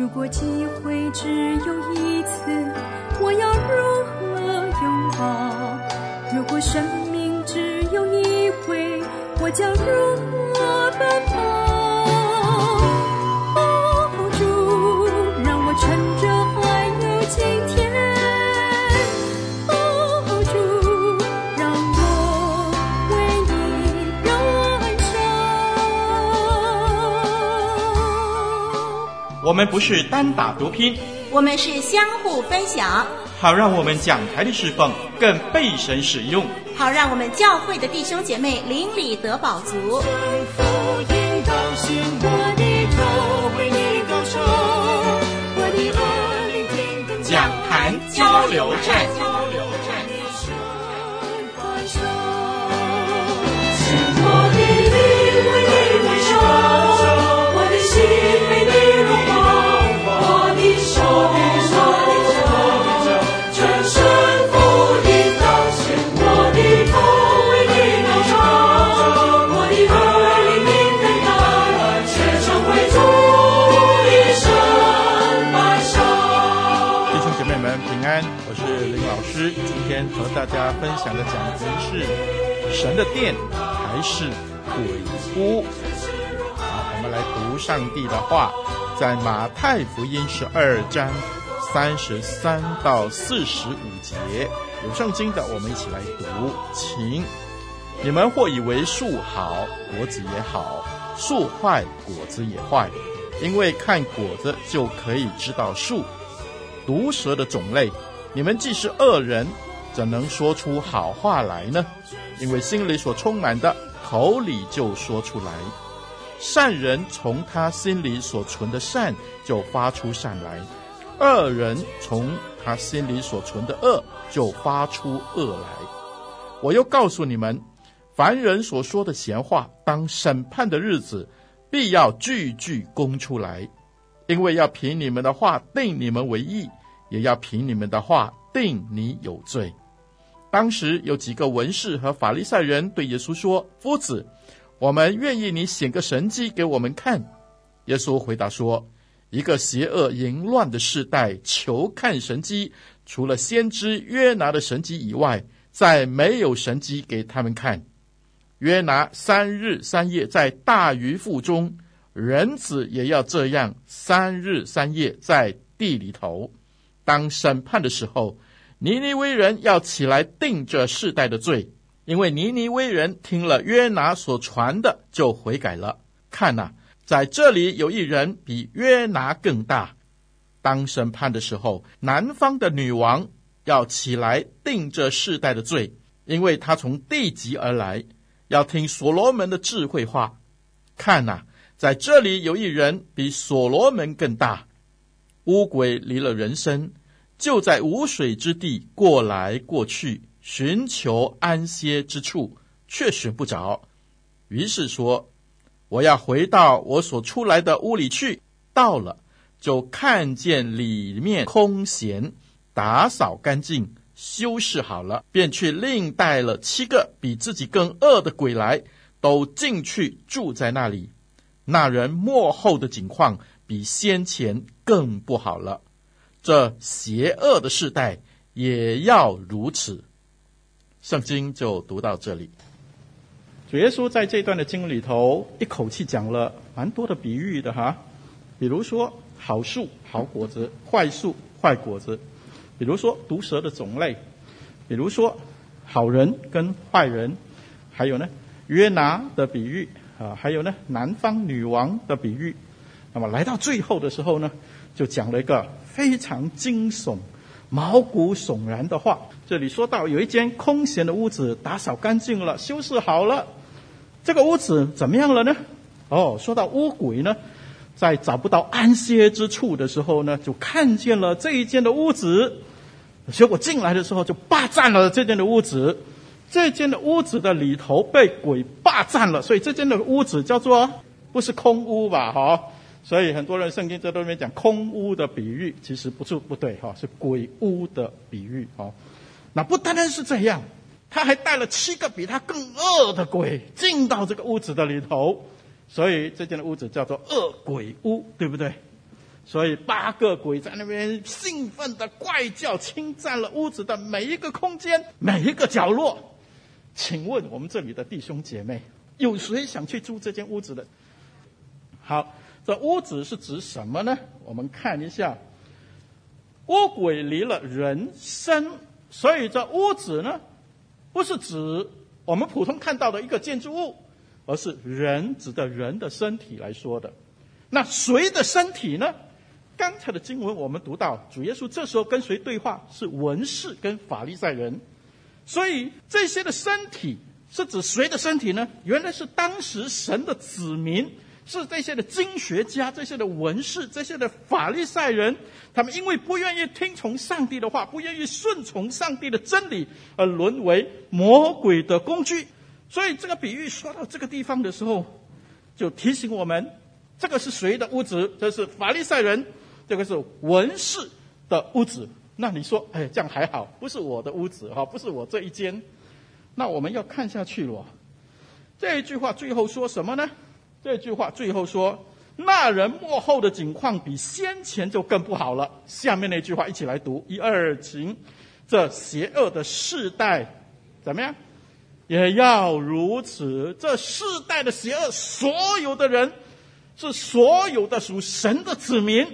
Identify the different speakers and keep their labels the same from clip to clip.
Speaker 1: 如果机会只有一次，我要如何拥抱？如果生命只有一回，我将如何奔跑？
Speaker 2: 我们不是单打独拼，
Speaker 3: 我们是相互分享，
Speaker 2: 好让我们讲台的侍奉更被神使用，
Speaker 3: 好让我们教会的弟兄姐妹邻里得饱足。
Speaker 2: 讲坛交流站。
Speaker 4: 和大家分享的讲题是：神的殿还是鬼屋？好，我们来读上帝的话，在马太福音十二章三十三到四十五节，有圣经的，我们一起来读。请你们或以为树好，果子也好；树坏，果子也坏，因为看果子就可以知道树。毒蛇的种类，你们既是恶人。怎能说出好话来呢？因为心里所充满的，口里就说出来。善人从他心里所存的善就发出善来，恶人从他心里所存的恶就发出恶来。我又告诉你们，凡人所说的闲话，当审判的日子，必要句句供出来，因为要凭你们的话定你们为义，也要凭你们的话定你有罪。当时有几个文士和法利赛人对耶稣说：“夫子，我们愿意你显个神迹给我们看。”耶稣回答说：“一个邪恶淫乱的世代，求看神迹，除了先知约拿的神迹以外，再没有神迹给他们看。约拿三日三夜在大鱼腹中，人子也要这样三日三夜在地里头。当审判的时候。”尼尼微人要起来定这世代的罪，因为尼尼微人听了约拿所传的就悔改了。看呐，在这里有一人比约拿更大。当审判的时候，南方的女王要起来定这世代的罪，因为她从地极而来，要听所罗门的智慧话。看呐，在这里有一人比所罗门更大。乌鬼离了人身。就在无水之地过来过去，寻求安歇之处，却寻不着。于是说：“我要回到我所出来的屋里去。”到了，就看见里面空闲，打扫干净，修饰好了，便去另带了七个比自己更恶的鬼来，都进去住在那里。那人末后的景况比先前更不好了。这邪恶的世代也要如此。圣经就读到这里。主耶稣在这段的经里头，一口气讲了蛮多的比喻的哈。比如说，好树好果子，坏树坏果子；比如说，毒蛇的种类；比如说，好人跟坏人；还有呢，约拿的比喻啊；还有呢，南方女王的比喻。那么来到最后的时候呢，就讲了一个。非常惊悚、毛骨悚然的话。这里说到有一间空闲的屋子，打扫干净了，修饰好了。这个屋子怎么样了呢？哦，说到污鬼呢，在找不到安歇之处的时候呢，就看见了这一间的屋子。结果进来的时候就霸占了这间的屋子。这间的屋子的里头被鬼霸占了，所以这间的屋子叫做不是空屋吧？哈。所以很多人圣经在这里面讲空屋的比喻，其实不是不对哈，是鬼屋的比喻哈。那不单单是这样，他还带了七个比他更恶的鬼进到这个屋子的里头，所以这间屋子叫做恶鬼屋，对不对？所以八个鬼在那边兴奋的怪叫，侵占了屋子的每一个空间、每一个角落。请问我们这里的弟兄姐妹，有谁想去住这间屋子的？好，这屋子是指什么呢？我们看一下，污鬼离了人身，所以这屋子呢，不是指我们普通看到的一个建筑物，而是人指的人的身体来说的。那谁的身体呢？刚才的经文我们读到，主耶稣这时候跟谁对话？是文士跟法利赛人。所以这些的身体是指谁的身体呢？原来是当时神的子民，是这些的经学家、这些的文士、这些的法利赛人。他们因为不愿意听从上帝的话，不愿意顺从上帝的真理，而沦为魔鬼的工具。所以这个比喻说到这个地方的时候，就提醒我们。这个是谁的屋子？这是法利赛人，这个是文士的屋子。那你说，哎，这样还好，不是我的屋子哈，不是我这一间。那我们要看下去了。这一句话最后说什么呢？这句话最后说，那人幕后的景况比先前就更不好了。下面那句话一起来读：一二请，这邪恶的世代怎么样？也要如此。这世代的邪恶，所有的人。是所有的属神的子民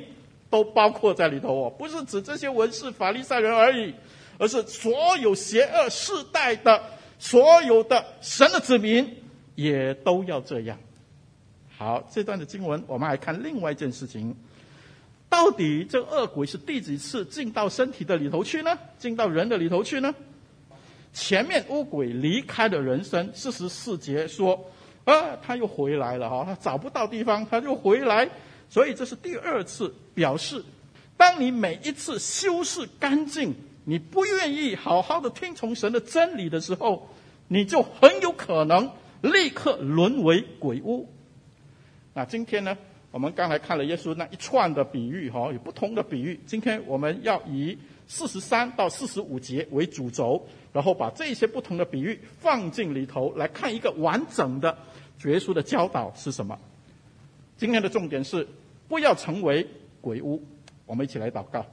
Speaker 4: 都包括在里头哦，不是指这些文士法利赛人而已，而是所有邪恶世代的所有的神的子民也都要这样。好，这段的经文，我们还看另外一件事情：到底这恶鬼是第几次进到身体的里头去呢？进到人的里头去呢？前面污鬼离开了人生，四十四节说。啊，他又回来了哈，他找不到地方，他就回来，所以这是第二次表示，当你每一次修饰干净，你不愿意好好的听从神的真理的时候，你就很有可能立刻沦为鬼屋。那今天呢，我们刚才看了耶稣那一串的比喻哈，有不同的比喻。今天我们要以四十三到四十五节为主轴，然后把这些不同的比喻放进里头来看一个完整的。主耶稣的教导是什么？今天的重点是不要成为鬼屋。我们一起来祷告，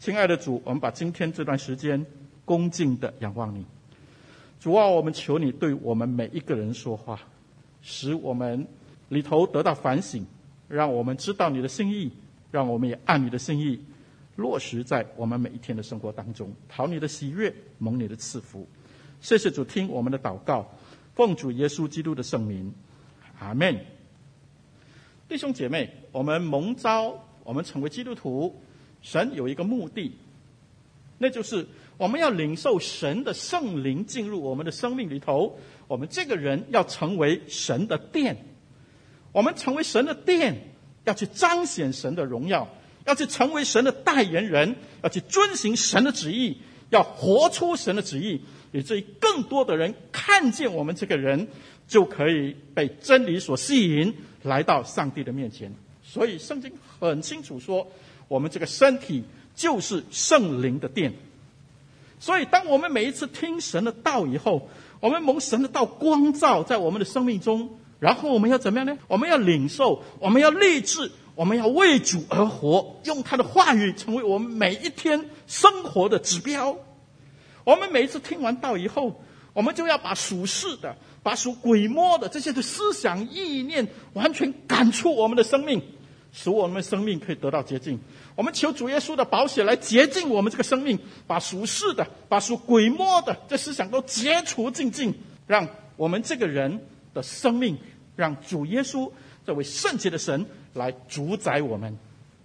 Speaker 4: 亲爱的主，我们把今天这段时间恭敬的仰望你。主啊，我们求你对我们每一个人说话，使我们里头得到反省，让我们知道你的心意，让我们也按你的心意落实在我们每一天的生活当中，讨你的喜悦，蒙你的赐福。谢谢主，听我们的祷告。奉主耶稣基督的圣名，阿门。弟兄姐妹，我们蒙召，我们成为基督徒，神有一个目的，那就是我们要领受神的圣灵进入我们的生命里头。我们这个人要成为神的殿，我们成为神的殿，要去彰显神的荣耀，要去成为神的代言人，要去遵行神的旨意，要活出神的旨意。以至于更多的人看见我们这个人，就可以被真理所吸引，来到上帝的面前。所以圣经很清楚说，我们这个身体就是圣灵的殿。所以当我们每一次听神的道以后，我们蒙神的道光照在我们的生命中，然后我们要怎么样呢？我们要领受，我们要立志，我们要为主而活，用他的话语成为我们每一天生活的指标。我们每一次听完道以后，我们就要把属世的、把属鬼魔的这些的思想意念完全赶出我们的生命，使我们的生命可以得到洁净。我们求主耶稣的宝血来洁净我们这个生命，把属世的、把属鬼魔的这思想都洁除净净，让我们这个人的生命，让主耶稣这位圣洁的神来主宰我们。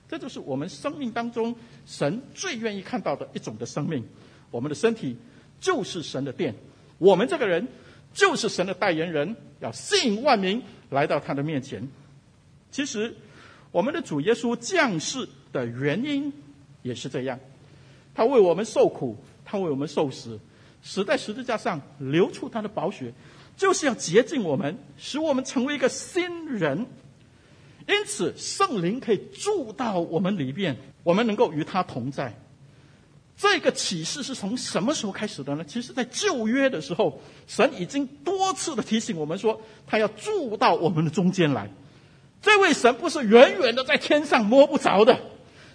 Speaker 4: 这就是我们生命当中神最愿意看到的一种的生命。我们的身体就是神的殿，我们这个人就是神的代言人，要吸引万民来到他的面前。其实，我们的主耶稣降世的原因也是这样，他为我们受苦，他为我们受死，死在十字架上，流出他的宝血，就是要洁净我们，使我们成为一个新人。因此，圣灵可以住到我们里边，我们能够与他同在。这个启示是从什么时候开始的呢？其实，在旧约的时候，神已经多次的提醒我们说，他要住到我们的中间来。这位神不是远远的在天上摸不着的，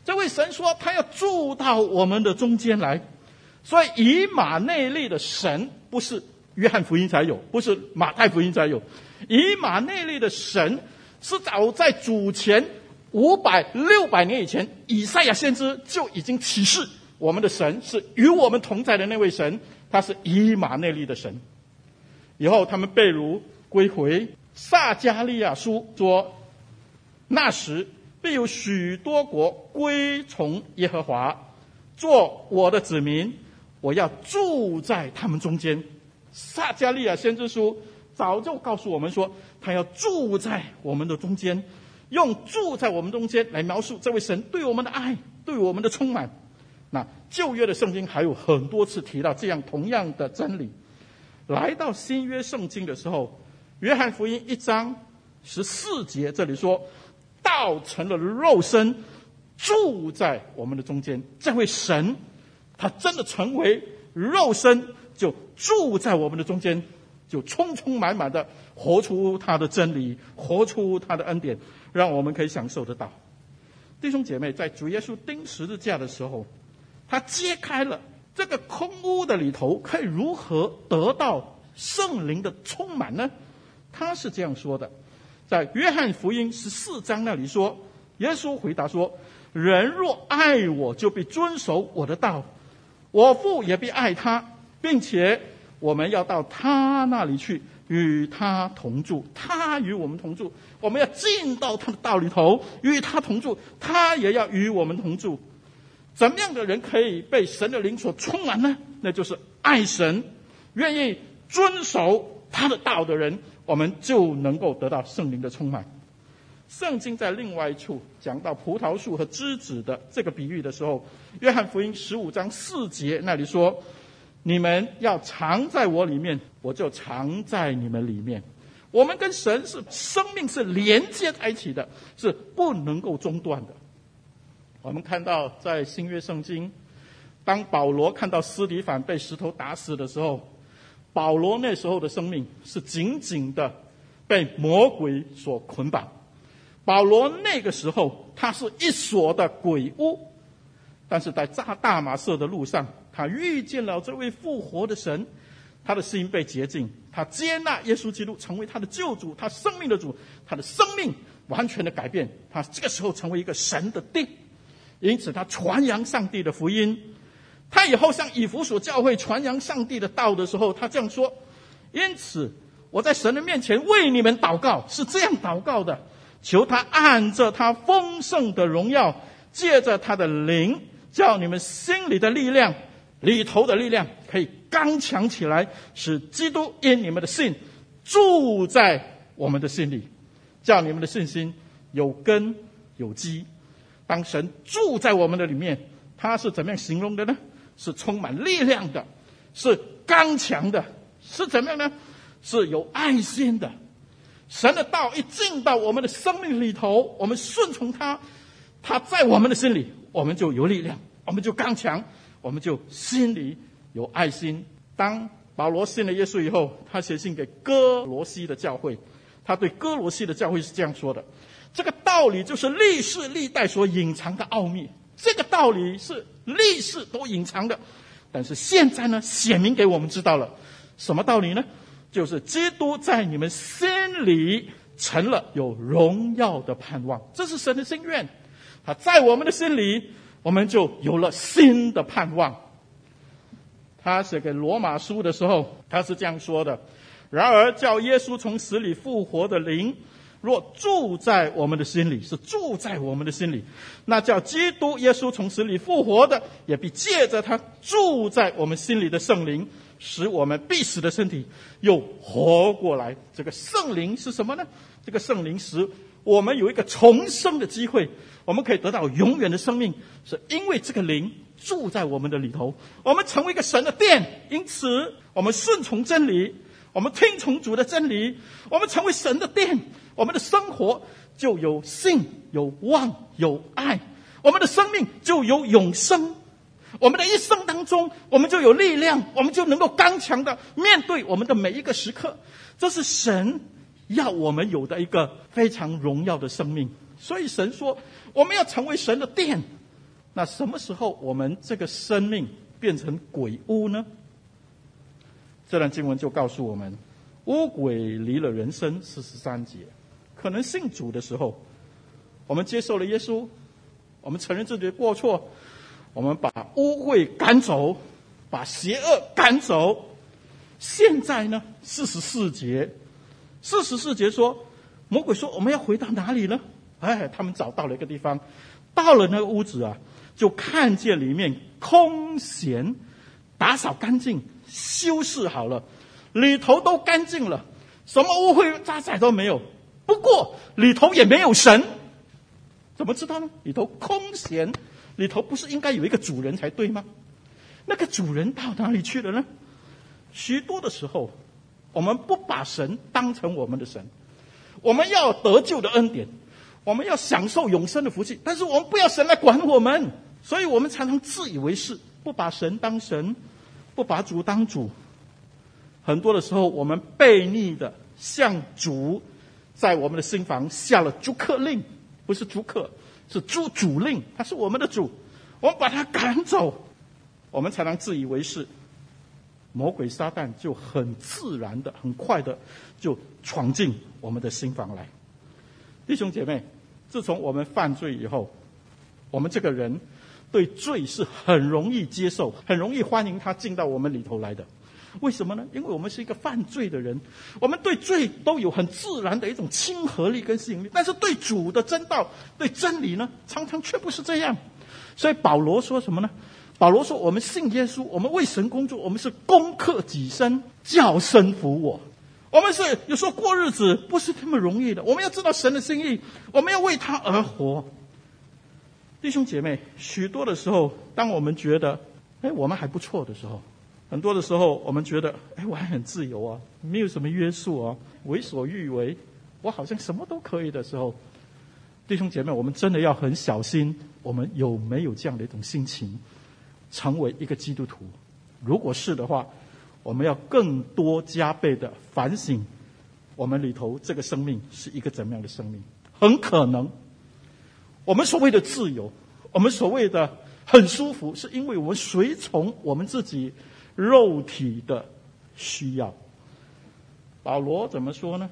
Speaker 4: 这位神说他要住到我们的中间来，所以以马内利的神不是约翰福音才有，不是马太福音才有，以马内利的神是早在主前五百六百年以前，以赛亚先知就已经启示我们的神是与我们同在的那位神，他是以马内利的神。以后他们被掳归回，撒迦利亚书说，那时。必有许多国归从耶和华，做我的子民，我要住在他们中间。撒迦利亚先知书早就告诉我们说，他要住在我们的中间，用住在我们中间来描述这位神对我们的爱，对我们的充满。那旧约的圣经还有很多次提到这样同样的真理。来到新约圣经的时候，约翰福音一章十四节这里说。道成了肉身，住在我们的中间。这位神，他真的成为肉身，就住在我们的中间，就充充满满的活出他的真理，活出他的恩典，让我们可以享受得到。弟兄姐妹，在主耶稣钉十字架的时候，他揭开了这个空屋的里头，可以如何得到圣灵的充满呢？他是这样说的。在约翰福音十四章那里说，耶稣回答说：“人若爱我，就必遵守我的道；我父也必爱他，并且我们要到他那里去，与他同住。他与我们同住，我们要进到他的道里头，与他同住。他也要与我们同住。怎么样的人可以被神的灵所充满呢？那就是爱神、愿意遵守他的道的人。”我们就能够得到圣灵的充满。圣经在另外一处讲到葡萄树和枝子的这个比喻的时候，约翰福音十五章四节那里说：“你们要藏在我里面，我就藏在你们里面。”我们跟神是生命是连接在一起的，是不能够中断的。我们看到在新约圣经，当保罗看到斯提凡被石头打死的时候。保罗那时候的生命是紧紧的被魔鬼所捆绑。保罗那个时候，他是一所的鬼屋，但是在大大马色的路上，他遇见了这位复活的神，他的心被洁净，他接纳耶稣基督成为他的救主，他生命的主，他的生命完全的改变，他这个时候成为一个神的殿，因此他传扬上帝的福音。他以后向以弗所教会传扬上帝的道的时候，他这样说：“因此，我在神的面前为你们祷告，是这样祷告的：求他按着他丰盛的荣耀，借着他的灵，叫你们心里的力量、里头的力量可以刚强起来，使基督因你们的信住在我们的心里，叫你们的信心有根有基。当神住在我们的里面，他是怎么样形容的呢？”是充满力量的，是刚强的，是怎么样呢？是有爱心的。神的道一进到我们的生命里头，我们顺从他，他在我们的心里，我们就有力量，我们就刚强，我们就心里有爱心。当保罗信了耶稣以后，他写信给哥罗西的教会，他对哥罗西的教会是这样说的：这个道理就是历世历代所隐藏的奥秘。这个道理是历史都隐藏的，但是现在呢，显明给我们知道了。什么道理呢？就是基督在你们心里成了有荣耀的盼望。这是神的心愿，他在我们的心里，我们就有了新的盼望。他写给罗马书的时候，他是这样说的：然而叫耶稣从死里复活的灵。若住在我们的心里，是住在我们的心里，那叫基督耶稣从死里复活的，也必借着他住在我们心里的圣灵，使我们必死的身体又活过来。这个圣灵是什么呢？这个圣灵使我们有一个重生的机会，我们可以得到永远的生命，是因为这个灵住在我们的里头，我们成为一个神的殿，因此我们顺从真理，我们听从主的真理，我们成为神的殿。我们的生活就有信、有望、有爱，我们的生命就有永生。我们的一生当中，我们就有力量，我们就能够刚强的面对我们的每一个时刻。这是神要我们有的一个非常荣耀的生命。所以神说，我们要成为神的殿，那什么时候我们这个生命变成鬼屋呢？这段经文就告诉我们，乌鬼离了人生四十三节。可能信主的时候，我们接受了耶稣，我们承认自己的过错，我们把污秽赶走，把邪恶赶走。现在呢，四十四节，四十四节说，魔鬼说我们要回到哪里呢？哎，他们找到了一个地方，到了那个屋子啊，就看见里面空闲，打扫干净，修饰好了，里头都干净了，什么污秽渣滓都没有。不过里头也没有神，怎么知道呢？里头空闲，里头不是应该有一个主人才对吗？那个主人到哪里去了呢？许多的时候，我们不把神当成我们的神，我们要得救的恩典，我们要享受永生的福气，但是我们不要神来管我们，所以我们常常自以为是，不把神当神，不把主当主。很多的时候，我们悖逆的向主在我们的心房下了逐客令，不是逐客，是逐主令，他是我们的主，我们把他赶走，我们才能自以为是。魔鬼撒旦就很自然的、很快的就闯进我们的心房来。弟兄姐妹，自从我们犯罪以后，我们这个人对罪是很容易接受、很容易欢迎他进到我们里头来的。为什么呢？因为我们是一个犯罪的人，我们对罪都有很自然的一种亲和力跟吸引力。但是对主的真道、对真理呢，常常却不是这样。所以保罗说什么呢？保罗说：“我们信耶稣，我们为神工作，我们是攻克己身，叫神服我。我们是有时候过日子不是那么容易的。我们要知道神的心意，我们要为他而活。弟兄姐妹，许多的时候，当我们觉得，哎，我们还不错的时候，很多的时候，我们觉得，哎，我还很自由啊，没有什么约束啊，为所欲为，我好像什么都可以的时候，弟兄姐妹，我们真的要很小心，我们有没有这样的一种心情？”成为一个基督徒，如果是的话，我们要更多加倍的反省，我们里头这个生命是一个怎么样的生命？很可能，我们所谓的自由，我们所谓的很舒服，是因为我们随从我们自己肉体的需要。保罗怎么说呢？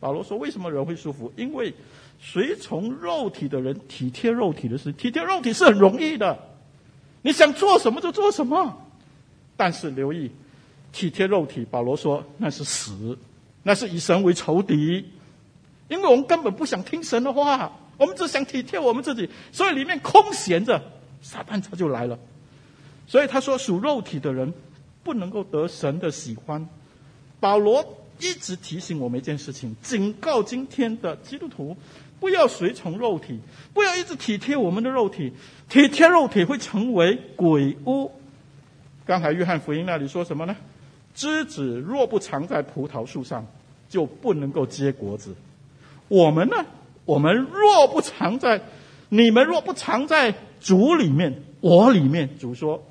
Speaker 4: 保罗说：“为什么人会舒服？因为随从肉体的人体贴肉体的事，体贴肉体是很容易的。”你想做什么就做什么，但是留意，体贴肉体，保罗说那是死，那是以神为仇敌，因为我们根本不想听神的话，我们只想体贴我们自己，所以里面空闲着，撒旦他就来了。所以他说属肉体的人不能够得神的喜欢。保罗一直提醒我们一件事情，警告今天的基督徒。不要随从肉体，不要一直体贴我们的肉体，体贴肉体会成为鬼屋。刚才约翰福音那里说什么呢？枝子若不藏在葡萄树上，就不能够结果子。我们呢？我们若不藏在，你们若不藏在主里面，我里面，主说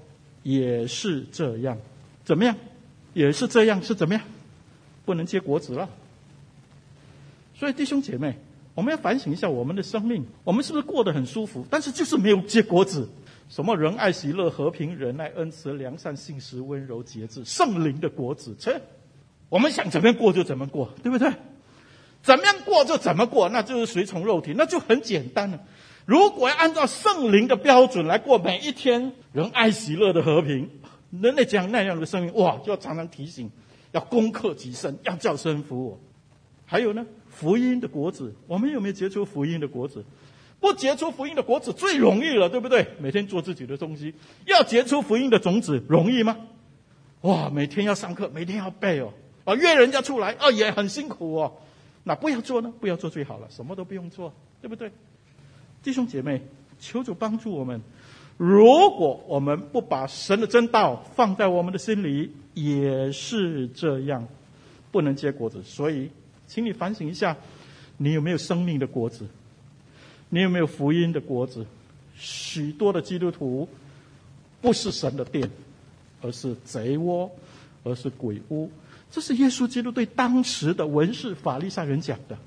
Speaker 4: 也是这样。怎么样？也是这样，是怎么样？不能结果子了。所以弟兄姐妹。我们要反省一下我们的生命，我们是不是过得很舒服？但是就是没有结果子。什么仁爱、喜乐、和平、仁爱、恩慈、良善、信实、温柔、节制，圣灵的果子。切，我们想怎么样过就怎么过，对不对？怎么样过就怎么过，那就是随从肉体，那就很简单了。如果要按照圣灵的标准来过每一天，仁爱、喜乐的和平，人类讲那样的生命，哇，就要常常提醒，要攻克己身，要叫神服我。还有呢？福音的果子，我们有没有结出福音的果子？不结出福音的果子最容易了，对不对？每天做自己的东西，要结出福音的种子容易吗？哇，每天要上课，每天要背哦，啊，约人家出来啊，也很辛苦哦。那不要做呢？不要做最好了，什么都不用做，对不对？弟兄姐妹，求主帮助我们。如果我们不把神的真道放在我们的心里，也是这样，不能结果子。所以。请你反省一下，你有没有生命的果子？你有没有福音的果子？许多的基督徒不是神的殿，而是贼窝，而是鬼屋。这是耶稣基督对当时的文士法利赛人讲的。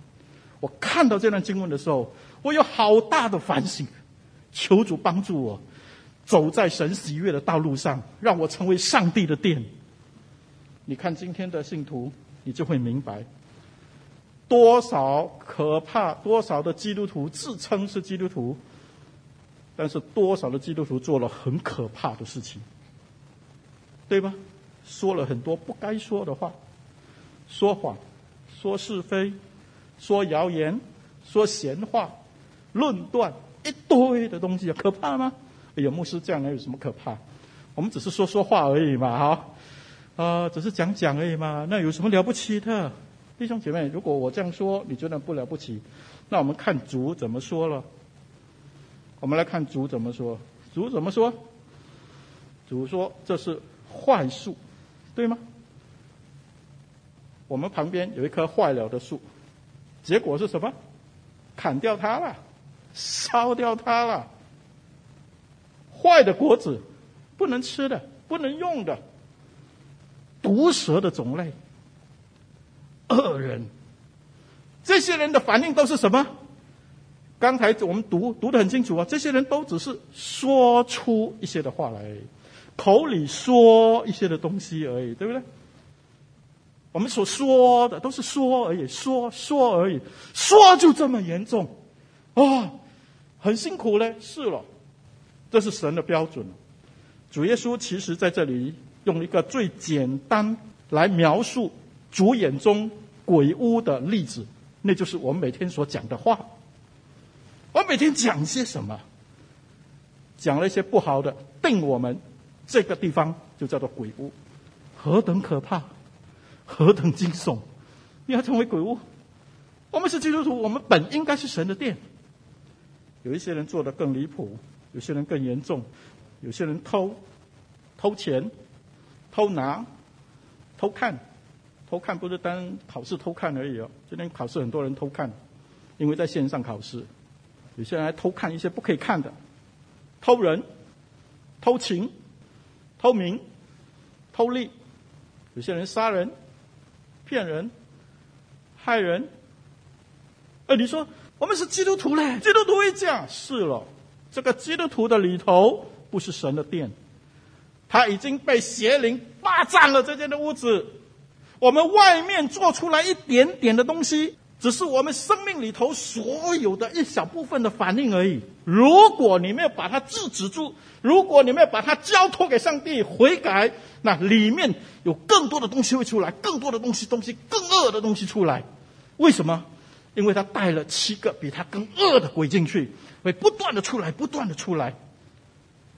Speaker 4: 我看到这段经文的时候，我有好大的反省。求主帮助我，走在神喜悦的道路上，让我成为上帝的殿。你看今天的信徒，你就会明白，多少可怕，多少的基督徒自称是基督徒，但是多少的基督徒做了很可怕的事情，对吧？说了很多不该说的话，说谎，说是非，说谣言，说闲话，论断。一堆的东西可怕吗？哎呀，牧师这样能有什么可怕？我们只是说说话而已嘛，哈，啊、只是讲讲而已嘛，那有什么了不起的？弟兄姐妹，如果我这样说，你觉得不了不起？那我们看主怎么说了。我们来看主怎么说。主怎么说？主说这是坏树，对吗？我们旁边有一棵坏了的树，结果是什么？砍掉它了。烧掉它了，坏的果子，不能吃的，不能用的，毒蛇的种类，恶人，这些人的反应都是什么？刚才我们读读得很清楚啊，这些人都只是说出一些的话来，口里说一些的东西而已，对不对？我们所说的都是说而已，说说而已，说就这么严重，哦。很辛苦嘞，是了，这是神的标准。主耶稣其实在这里用一个最简单来描述主眼中鬼屋的例子，那就是我们每天所讲的话。我每天讲些什么？讲了一些不好的，定我们这个地方就叫做鬼屋，何等可怕，何等惊悚！你要成为鬼屋？我们是基督徒，我们本应该是神的殿。有一些人做的更离谱，有些人更严重，有些人偷，偷钱，偷拿，偷看，偷看不是单考试偷看而已哦。今天考试很多人偷看，因为在线上考试，有些人还偷看一些不可以看的，偷人，偷情，偷名，偷利，有些人杀人，骗人，害人。哎，你说？我们是基督徒嘞，基督徒会这样。是了，这个基督徒的里头不是神的殿，他已经被邪灵霸占了这间的屋子。我们外面做出来一点点的东西，只是我们生命里头所有的一小部分的反应而已。如果你没有把它制止住，如果你没有把它交托给上帝悔改，那里面有更多的东西会出来，更多的东西，东西更恶的东西出来。为什么？因为他带了七个比他更恶的鬼进去，会不断的出来，不断的出来。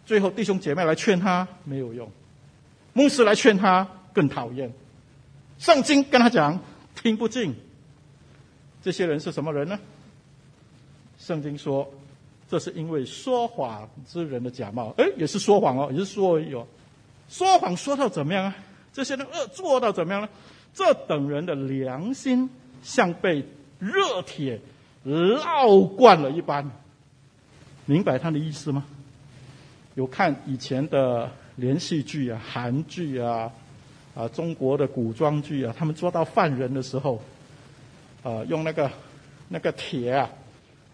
Speaker 4: 最后弟兄姐妹来劝他没有用，牧师来劝他更讨厌。圣经跟他讲听不进。这些人是什么人呢？圣经说，这是因为说谎之人的假冒。哎，也是说谎哦，也是说有哦。说谎说到怎么样啊？这些人恶做到怎么样呢？这等人的良心像被。热铁烙惯了一般，明白他的意思吗？有看以前的连续剧啊、韩剧啊、啊中国的古装剧啊，他们抓到犯人的时候，啊用那个那个铁啊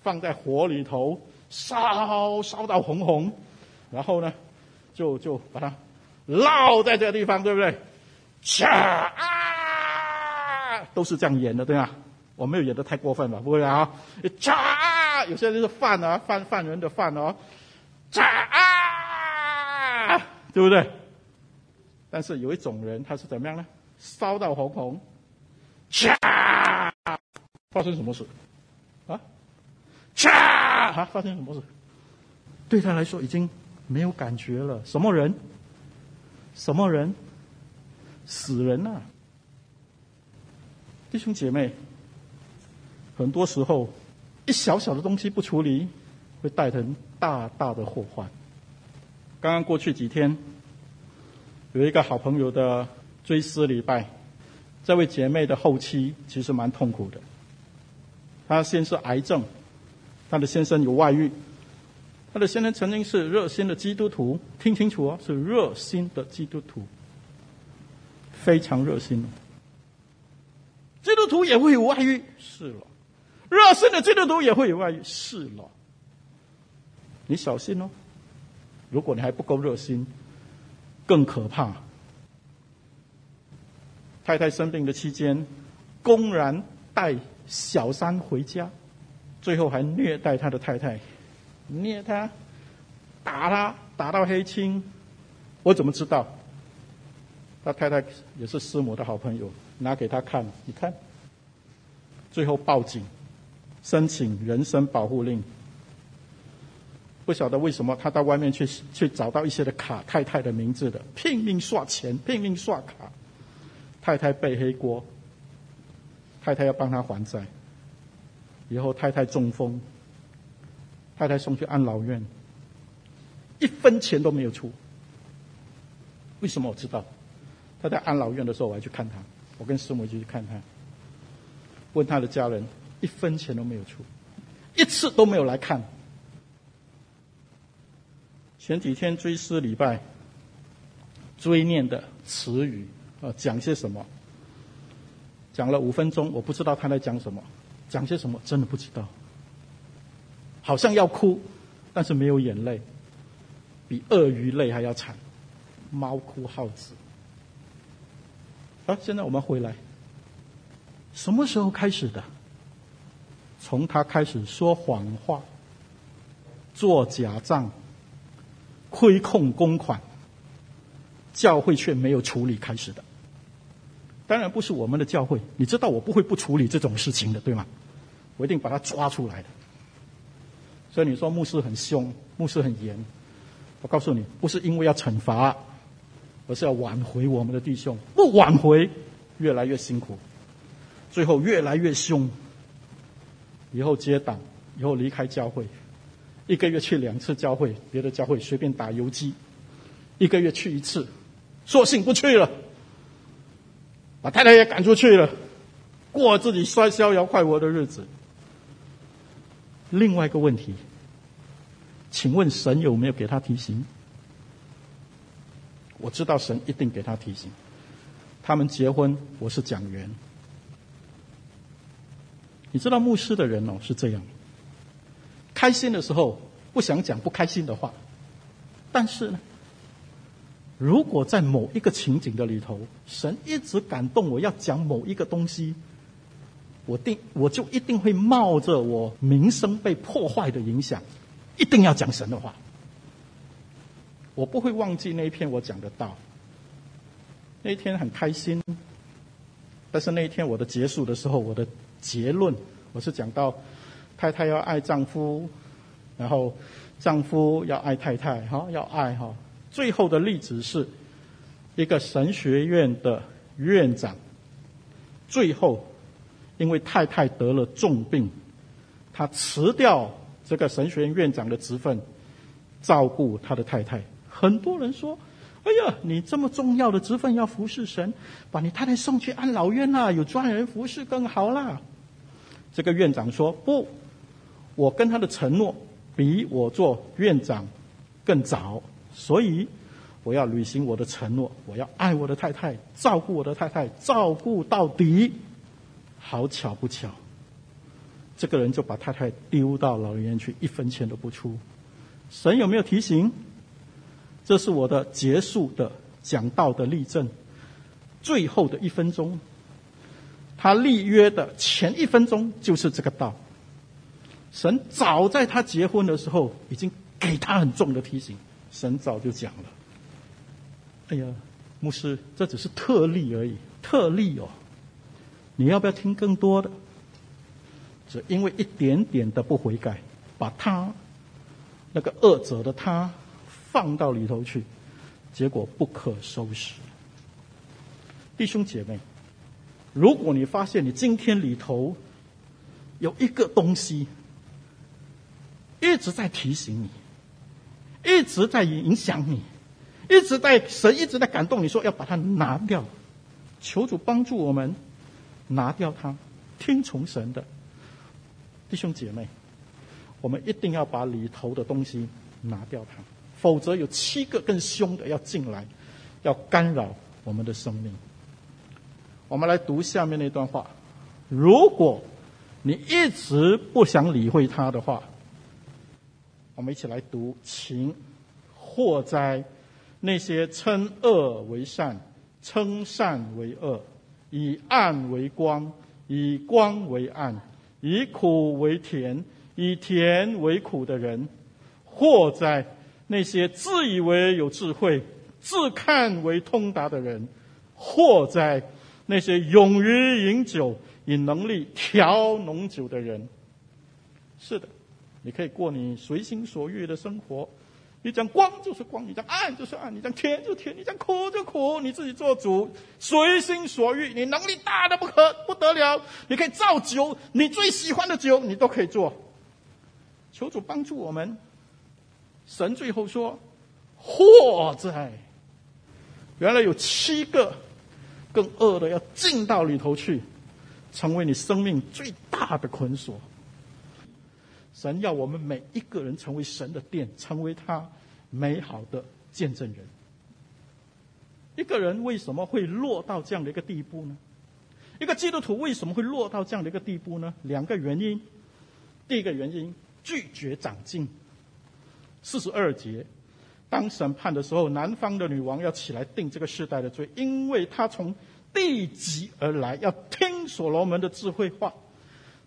Speaker 4: 放在火里头烧烧到红红，然后呢就就把它烙在这个地方，对不对？啊，都是这样演的，对吧？我没有演的太过分吧？不会啊！啊，有些人是犯啊，犯犯人的犯哦，啊，对不对？但是有一种人，他是怎么样呢？烧到红红，炸，发生什么事？啊？炸，啊，发生什么事？对他来说已经没有感觉了。什么人？什么人？死人啊！弟兄姐妹。很多时候，一小小的东西不处理，会带成大大的祸患。刚刚过去几天，有一个好朋友的追思礼拜，这位姐妹的后期其实蛮痛苦的。她先是癌症，她的先生有外遇，她的先生曾经是热心的基督徒，听清楚哦，是热心的基督徒，非常热心。基督徒也会有外遇，是了。热心的基督徒也会有外遇，是了。你小心哦。如果你还不够热心，更可怕。太太生病的期间，公然带小三回家，最后还虐待他的太太，虐他，打他，打到黑青。我怎么知道？他太太也是师母的好朋友，拿给他看，你看。最后报警，申请人身保护令。不晓得为什么他到外面去去找到一些的卡，太太的名字的，拼命刷钱，拼命刷卡。太太背黑锅，太太要帮他还债。以后太太中风，太太送去安老院，一分钱都没有出。为什么我知道？他在安老院的时候，我还去看他，我跟师母就去看他，问他的家人，一分钱都没有出，一次都没有来看。前几天追思礼拜，追念的词语。啊，讲些什么？讲了五分钟，我不知道他在讲什么，讲些什么真的不知道。好像要哭，但是没有眼泪，比鳄鱼泪还要惨，猫哭耗子。啊，现在我们回来，什么时候开始的？从他开始说谎话、做假账、亏空公款，教会却没有处理开始的。当然不是我们的教会，你知道我不会不处理这种事情的，对吗？我一定把他抓出来的。所以你说牧师很凶，牧师很严，我告诉你，不是因为要惩罚，而是要挽回我们的弟兄。不挽回，越来越辛苦，最后越来越凶。以后接档，以后离开教会，一个月去两次教会，别的教会随便打游击，一个月去一次，索性不去了。把太太也赶出去了，过自己摔逍遥快活的日子。另外一个问题，请问神有没有给他提醒？我知道神一定给他提醒。他们结婚，我是讲员。你知道牧师的人哦是这样，开心的时候不想讲不开心的话，但是呢，如果在某一个情景的里头，神一直感动我要讲某一个东西，我定我就一定会冒着我名声被破坏的影响，一定要讲神的话。我不会忘记那一篇我讲的道。那一天很开心，但是那一天我的结束的时候，我的结论我是讲到太太要爱丈夫，然后丈夫要爱太太，哈，要爱哈。最后的例子是一个神学院的院长，最后因为太太得了重病，他辞掉这个神学院院长的职分，照顾他的太太。很多人说：“哎呀，你这么重要的职分要服侍神，把你太太送去安老院啦，有专人服侍更好啦。”这个院长说：“不，我跟他的承诺比我做院长更早。”所以，我要履行我的承诺，我要爱我的太太，照顾我的太太，照顾到底。好巧不巧，这个人就把太太丢到老人院去，一分钱都不出。神有没有提醒？这是我的结束的讲道的例证。最后的一分钟，他立约的前一分钟就是这个道。神早在他结婚的时候，已经给他很重的提醒。神早就讲了，哎呀，牧师，这只是特例而已，特例哦，你要不要听更多的？只因为一点点的不悔改，把他那个恶者的他放到里头去，结果不可收拾。弟兄姐妹，如果你发现你今天里头有一个东西一直在提醒你。一直在影响你，一直在神一直在感动你说要把它拿掉，求主帮助我们拿掉它，听从神的弟兄姐妹，我们一定要把里头的东西拿掉它，否则有七个更凶的要进来，要干扰我们的生命。我们来读下面那段话：如果你一直不想理会它的话。我们一起来读：情祸灾！那些称恶为善、称善为恶、以暗为光、以光为暗、以苦为甜、以甜为苦的人，祸灾！那些自以为有智慧、自看为通达的人，祸灾！那些勇于饮酒、以能力调浓酒的人。是的。你可以过你随心所欲的生活，你讲光就是光，你讲暗就是暗，你讲甜就甜，你讲苦就苦，你自己做主，随心所欲。你能力大的不可不得了，你可以造酒，你最喜欢的酒你都可以做。求主帮助我们。神最后说：“祸哉！原来有七个更恶的要进到里头去，成为你生命最大的捆锁。”神要我们每一个人成为神的殿，成为他美好的见证人。一个人为什么会落到这样的一个地步呢？一个基督徒为什么会落到这样的一个地步呢？两个原因。第一个原因，拒绝长进。四十二节，当审判的时候，南方的女王要起来定这个世代的罪，因为她从地极而来，要听所罗门的智慧话。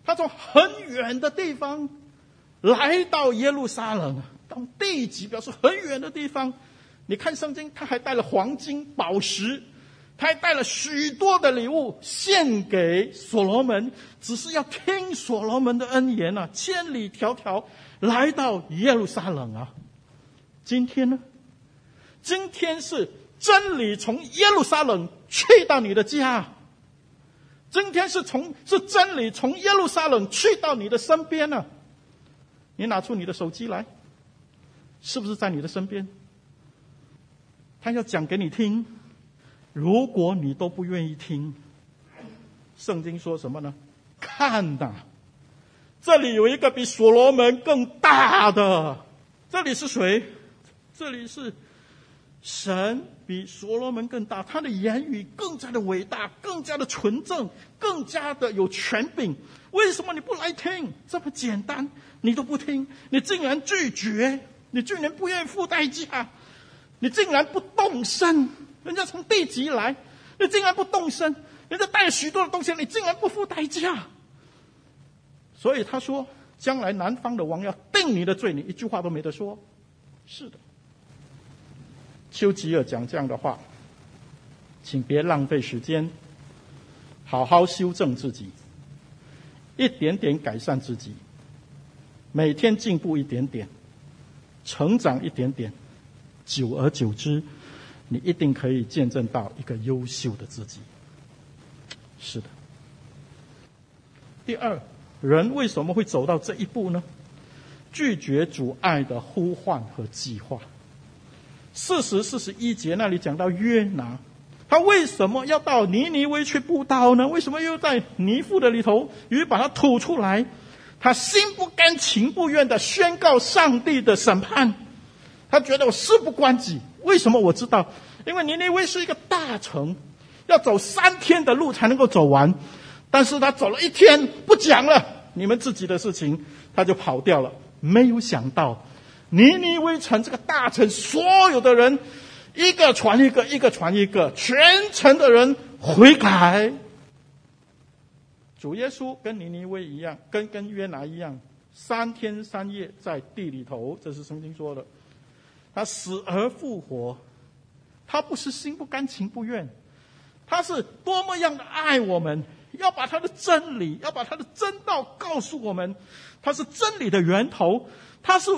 Speaker 4: 她从很远的地方。来到耶路撒冷，当地级表示很远的地方。你看圣经，他还带了黄金、宝石，他还带了许多的礼物献给所罗门，只是要听所罗门的恩言啊，千里迢迢来到耶路撒冷啊。今天呢？今天是真理从耶路撒冷去到你的家。今天是从是真理从耶路撒冷去到你的身边呢、你拿出你的手机来，是不是在你的身边？他要讲给你听，如果你都不愿意听，圣经说什么呢？看呐，这里有一个比所罗门更大的，这里是谁？这里是神比所罗门更大，他的言语更加的伟大，更加的纯正，更加的有权柄。为什么你不来听？这么简单。你都不听，你竟然拒绝，你竟然不愿意付代价，你竟然不动身，人家从地极来，你竟然不动身，人家带了许多的东西，你竟然不付代价。所以他说，将来南方的王要定你的罪，你一句话都没得说。是的，丘吉尔讲这样的话，请别浪费时间，好好修正自己，一点点改善自己。每天进步一点点，成长一点点，久而久之，你一定可以见证到一个优秀的自己。是的。第二，人为什么会走到这一步呢？拒绝阻碍的呼唤和计划。四十、四十一节那里讲到约拿，他为什么要到尼尼微去布道呢？为什么又在泥腹的里头鱼把它吐出来？他心不甘情不愿地宣告上帝的审判，他觉得我事不关己。为什么我知道？因为尼尼微是一个大城，要走三天的路才能够走完。但是他走了一天，不讲了，你们自己的事情，他就跑掉了。没有想到，尼尼微城这个大城，所有的人一个传一个，一个传一个，全城的人悔改。主耶稣跟尼尼微一样，跟跟约拿一样，三天三夜在地里头，这是圣经说的。他死而复活，他不是心不甘情不愿，他是多么样的爱我们，要把他的真理，要把他的真道告诉我们。他是真理的源头，他是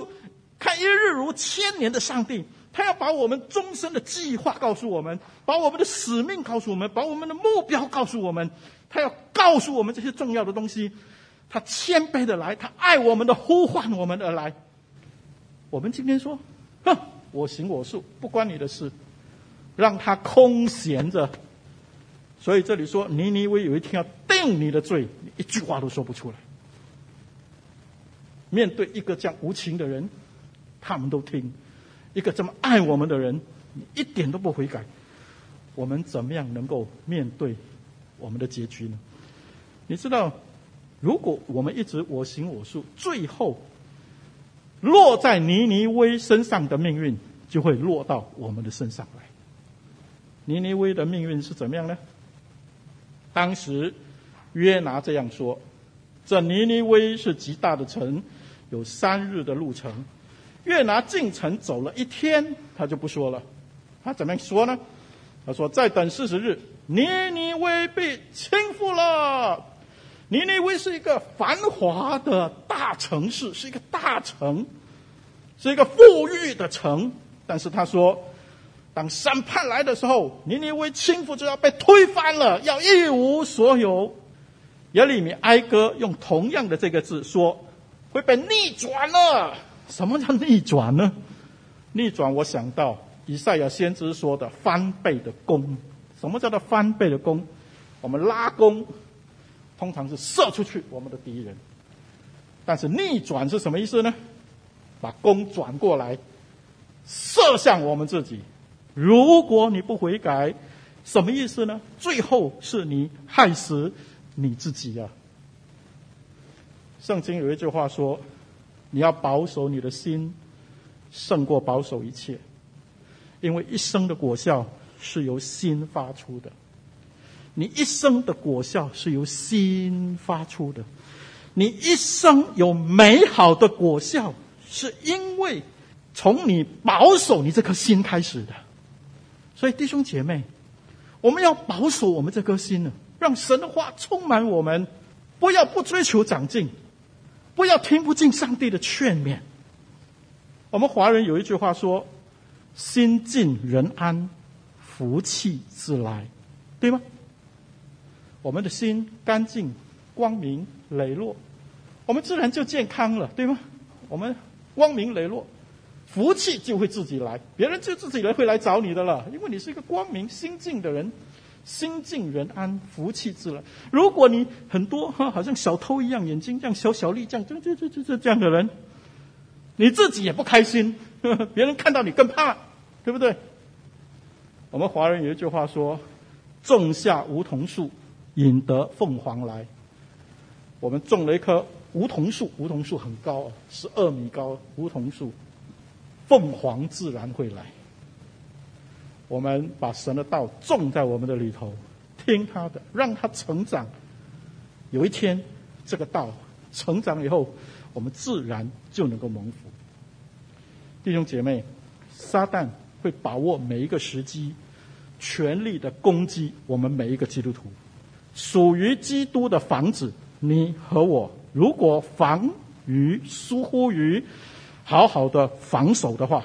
Speaker 4: 看一日如千年的上帝，他要把我们终身的计划告诉我们，把我们的使命告诉我们，把我们的目标告诉我们。他要告诉我们这些重要的东西，他谦卑的来，他爱我们的呼唤我们而来。我们今天说，哼，我行我素，不关你的事，让他空闲着。所以这里说，尼尼微有一天要定你的罪，你一句话都说不出来。面对一个这样无情的人，他们都听；一个这么爱我们的人，你一点都不悔改。我们怎么样能够面对？我们的结局呢？你知道，如果我们一直我行我素，最后落在尼尼微身上的命运就会落到我们的身上来。尼尼微的命运是怎么样呢？当时约拿这样说：“这尼尼微是极大的城，有三日的路程。”约拿进城走了一天，他就不说了。他怎么说呢？他说：“再等四十日，尼尼微被倾覆了。尼尼微是一个繁华的大城市，是一个大城，是一个富裕的城。但是他说，当审判来的时候，尼尼微倾覆就要被推翻了，要一无所有。耶利米哀歌用同样的这个字说，会被逆转了。什么叫逆转呢？逆转，我想到。”以赛亚先知说的翻倍的弓，什么叫做翻倍的弓？我们拉弓，通常是射出去我们的敌人，但是逆转是什么意思呢？把弓转过来，射向我们自己。如果你不悔改，什么意思呢？最后是你害死你自己呀、啊。圣经有一句话说：“你要保守你的心，胜过保守一切。”因为一生的果效是由心发出的，你一生的果效是由心发出的，你一生有美好的果效，是因为从你保守你这颗心开始的。所以弟兄姐妹，我们要保守我们这颗心呢，让神的话充满我们，不要不追求长进，不要听不进上帝的劝勉。我们华人有一句话说。心静人安，福气自来，对吗？我们的心干净、光明、磊落，我们自然就健康了，对吗？我们光明磊落，福气就会自己来，别人就自己来会来找你的了，因为你是一个光明、心静的人，心静人安，福气自来。如果你很多哈，好像小偷一样，眼睛这样小小粒，这样这这这这这样的人，你自己也不开心，别人看到你更怕。对不对？我们华人有一句话说：“种下梧桐树，引得凤凰来。”我们种了一棵梧桐树，梧桐树很高，十二米高。梧桐树，凤凰自然会来。我们把神的道种在我们的里头，听他的，让他成长。有一天，这个道成长以后，我们自然就能够蒙福。弟兄姐妹，撒旦。会把握每一个时机，全力的攻击我们每一个基督徒。属于基督的房子，你和我，如果防于疏忽于好好的防守的话，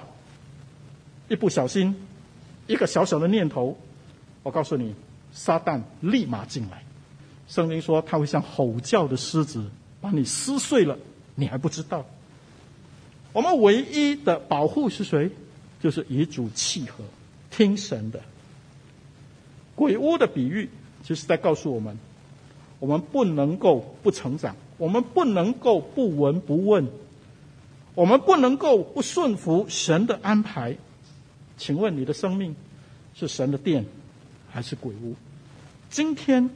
Speaker 4: 一不小心，一个小小的念头，我告诉你，撒旦立马进来。圣经说他会像吼叫的狮子，把你撕碎了，你还不知道。我们唯一的保护是谁？就是与主契合，听神的。鬼屋的比喻，就是在告诉我们：我们不能够不成长，我们不能够不闻不问，我们不能够不顺服神的安排。请问你的生命是神的殿，还是鬼屋？今天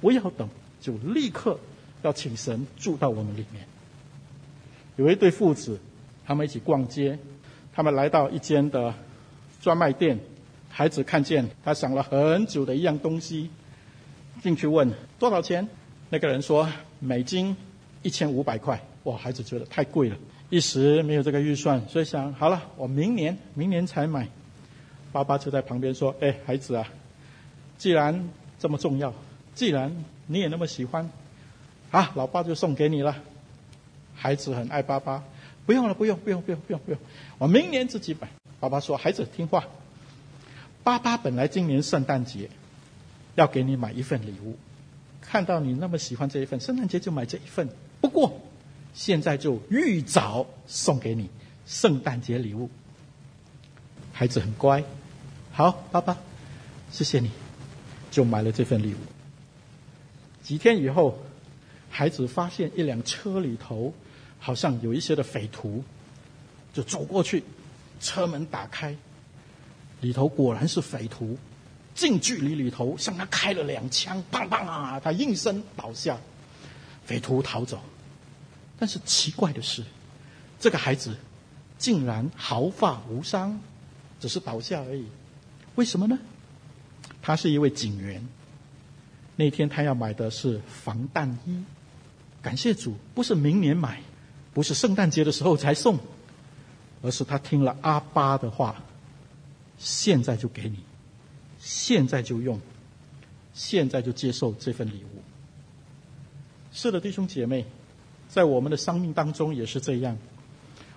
Speaker 4: 不要等，就立刻要请神住到我们里面。有一对父子，他们一起逛街。他们来到一间的专卖店，孩子看见他想了很久的一样东西，进去问多少钱？那个人说美金一千五百块。哇，孩子觉得太贵了，一时没有这个预算，所以想好了，我明年明年才买。爸爸就在旁边说：“哎，孩子啊，既然这么重要，既然你也那么喜欢，啊，老爸就送给你了。”孩子很爱爸爸。不用了，不用，不用，不用，不用，不用。我明年自己买。爸爸说：“孩子听话。”爸爸本来今年圣诞节要给你买一份礼物，看到你那么喜欢这一份，圣诞节就买这一份。不过现在就预早送给你圣诞节礼物。孩子很乖，好，爸爸，谢谢你，就买了这份礼物。几天以后，孩子发现一辆车里头。好像有一些的匪徒，就走过去，车门打开，里头果然是匪徒，近距离里头向他开了两枪，砰砰啊，他应声倒下，匪徒逃走。但是奇怪的是，
Speaker 5: 这个孩子竟然毫发无伤，只是倒下而已。为什么呢？他是一位警员。那天他要买的是防弹衣。感谢主，不是明年买，不是圣诞节的时候才送，而是他听了阿爸的话，现在就给你，现在就用，现在就接受这份礼物。是的，弟兄姐妹，在我们的生命当中也是这样。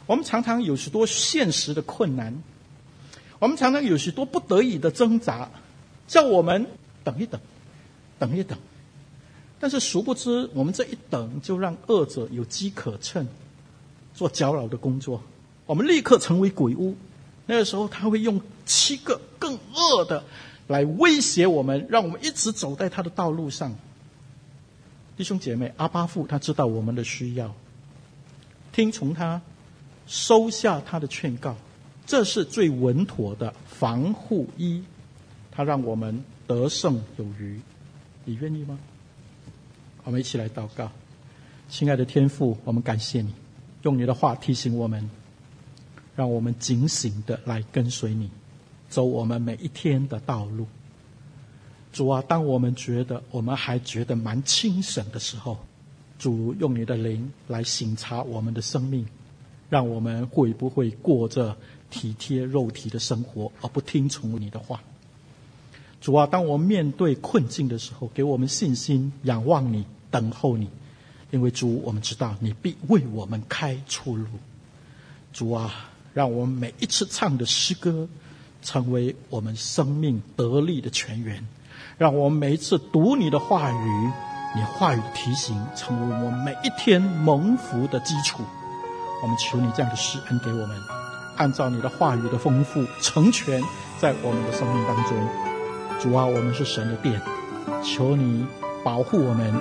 Speaker 5: 我们常常有许多现实的困难，我们常常有许多不得已的挣扎，叫我们等一等，等一等。但是殊不知，我们这一等，就让恶者有机可乘，做搅扰的工作。我们立刻成为鬼屋。那个时候，他会用七个更恶的来威胁我们，让我们一直走在他的道路上。弟兄姐妹，阿巴父他知道我们的需要，听从他，收下他的劝告，这是最稳妥的防护衣。它让我们得胜有余。你愿意吗？我们一起来祷告，亲爱的天父，我们感谢你，用你的话提醒我们，让我们警醒的来跟随你，走我们每一天的道路。主啊，当我们觉得我们还觉得蛮清醒的时候，主用你的灵来省察我们的生命，让我们会不会过着体贴肉体的生活，而不听从你的话。主啊，当我面对困境的时候，给我们信心，仰望你，等候你，因为主，我们知道你必为我们开出路。主啊，让我们每一次唱的诗歌，成为我们生命得力的泉源；让我们每一次读你的话语，你话语提醒，成为我们每一天蒙福的基础。我们求你这样的施恩给我们，按照你的话语的丰富，成全在我们的生命当中。主啊，我们是神的殿，求你保护我们，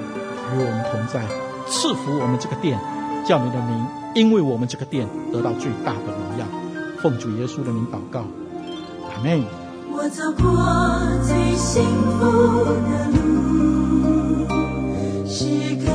Speaker 5: 与我们同在，赐福我们这个殿，叫你的名因为我们这个殿得到最大的荣耀。奉主耶稣的名祷告，阿门。我走过最幸福的路，是跟